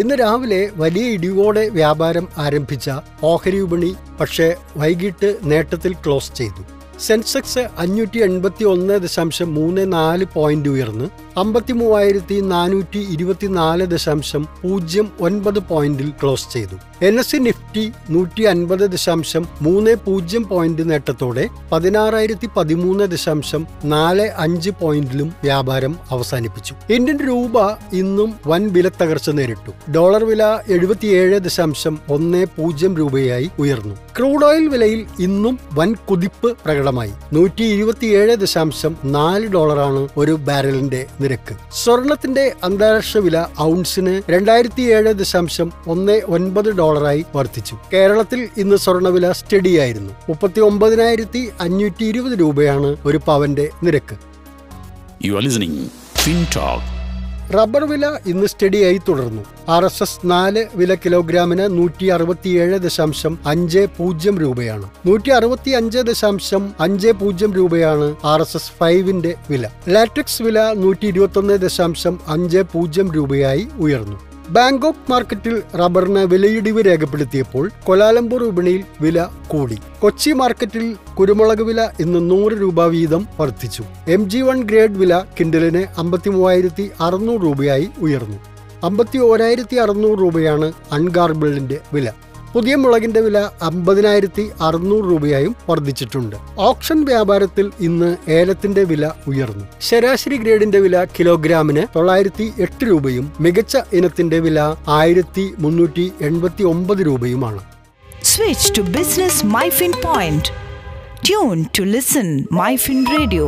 ഇന്ന് രാവിലെ വലിയ ഇടിവോടെ വ്യാപാരം ആരംഭിച്ച ഓഹരി വിപണി പക്ഷേ വൈകിട്ട് നേട്ടത്തിൽ ക്ലോസ് ചെയ്തു. സെൻസെക്സ് അഞ്ഞൂറ്റി എൺപത്തി ഒന്ന് ദശാംശം മൂന്ന് നാല് പോയിന്റ് ഉയർന്ന് അമ്പത്തി മൂവായിരത്തി നാനൂറ്റി ഇരുപത്തിനാല് ദശാംശം പൂജ്യം ഒൻപത് പോയിന്റിൽ ക്ലോസ് ചെയ്തു. എൻ എസ് സി നിഫ്റ്റി നൂറ്റി അൻപത് ദശാംശം മൂന്ന് പൂജ്യം പോയിന്റ് നേട്ടത്തോടെ പതിനാറായിരത്തി പതിമൂന്ന് ദശാംശം നാല് അഞ്ച് പോയിന്റിലും വ്യാപാരം അവസാനിപ്പിച്ചു. ഇന്ത്യൻ രൂപ ഇന്നും വൻ വിലത്തകർച്ച നേരിട്ടു. ഡോളർ വില എഴുപത്തിയേഴ് ദശാംശം ഒന്ന് പൂജ്യം രൂപയായി ഉയർന്നു. ക്രൂഡ് ഓയിൽ വിലയിൽ ഇന്നും വൻ കുതിപ്പ് പ്രകടമായി. നൂറ്റി ഇരുപത്തിയേഴ് ദശാംശം നാല് ഡോളറാണ് ഒരു ബാരലിന്റെ നിരക്ക്. സ്വർണത്തിന്റെ അന്താരാഷ്ട്ര വില ഔൺസിന് രണ്ടായിരത്തി ഏഴ് ദശാംശം ഒന്ന് ഒൻപത് ഡോളറായി വർദ്ധിച്ചു. കേരളത്തിൽ ഇന്ന് സ്വർണവില സ്റ്റഡിയായിരുന്നു. മുപ്പത്തി ഒമ്പതിനായിരത്തി അഞ്ഞൂറ്റി ഇരുപത് രൂപയാണ് ഒരു പവന്റെ നിരക്ക്. You are listening FinTalk rubber വില ഇന്ന് സ്റ്റഡിയായി തുടർന്നു. ആർ എസ് എസ് നാല് വില കിലോഗ്രാമിന് നൂറ്റി അറുപത്തിയേഴ് ദശാംശം അഞ്ച് പൂജ്യം രൂപയാണ്. നൂറ്റി അറുപത്തി അഞ്ച് ദശാംശം അഞ്ച് പൂജ്യം രൂപയാണ് ആർ എസ് എസ് ഫൈവിന്റെ വില. ലാറ്റക്സ് വില നൂറ്റി ഇരുപത്തൊന്ന് ദശാംശം അഞ്ച് പൂജ്യം രൂപയായി ഉയർന്നു. ബാങ്കോക്ക് മാർക്കറ്റിൽ റബ്ബറിന് വിലയിടിവ് രേഖപ്പെടുത്തിയപ്പോൾ കൊലാലംപൂർ വിപണിയിൽ വില കൂടി. കൊച്ചി മാർക്കറ്റിൽ കുരുമുളക് വില ഇന്ന് നൂറ് രൂപ വീതം വർദ്ധിച്ചു. എം ജി വൺ ഗ്രേഡ് വില കിൻഡലിന് അമ്പത്തി മൂവായിരത്തി അറുന്നൂറ് രൂപയായി ഉയർന്നു. അമ്പത്തി ഓരായിരത്തി അറുന്നൂറ് രൂപയാണ് അൺഗാർബിളിന്റെ വില. പുതിയ മുളകിന്റെ വില അമ്പതിനായിരത്തി അറുന്നൂറ് രൂപയായും വർദ്ധിച്ചിട്ടുണ്ട്. ഓപ്ഷൻ വ്യാപാരത്തിൽ ഇന്ന് ഏലത്തിന്റെ വില ഉയർന്നു. ശരാശരി ഗ്രേഡിന്റെ വില കിലോഗ്രാമിന് തൊള്ളായിരത്തി എട്ട് രൂപയും മികച്ച ഇനത്തിന്റെ വില ആയിരത്തി മുന്നൂറ്റി എൺപത്തി ഒമ്പത് രൂപയുമാണ്. Switch to business my fin point tune to listen my fin radio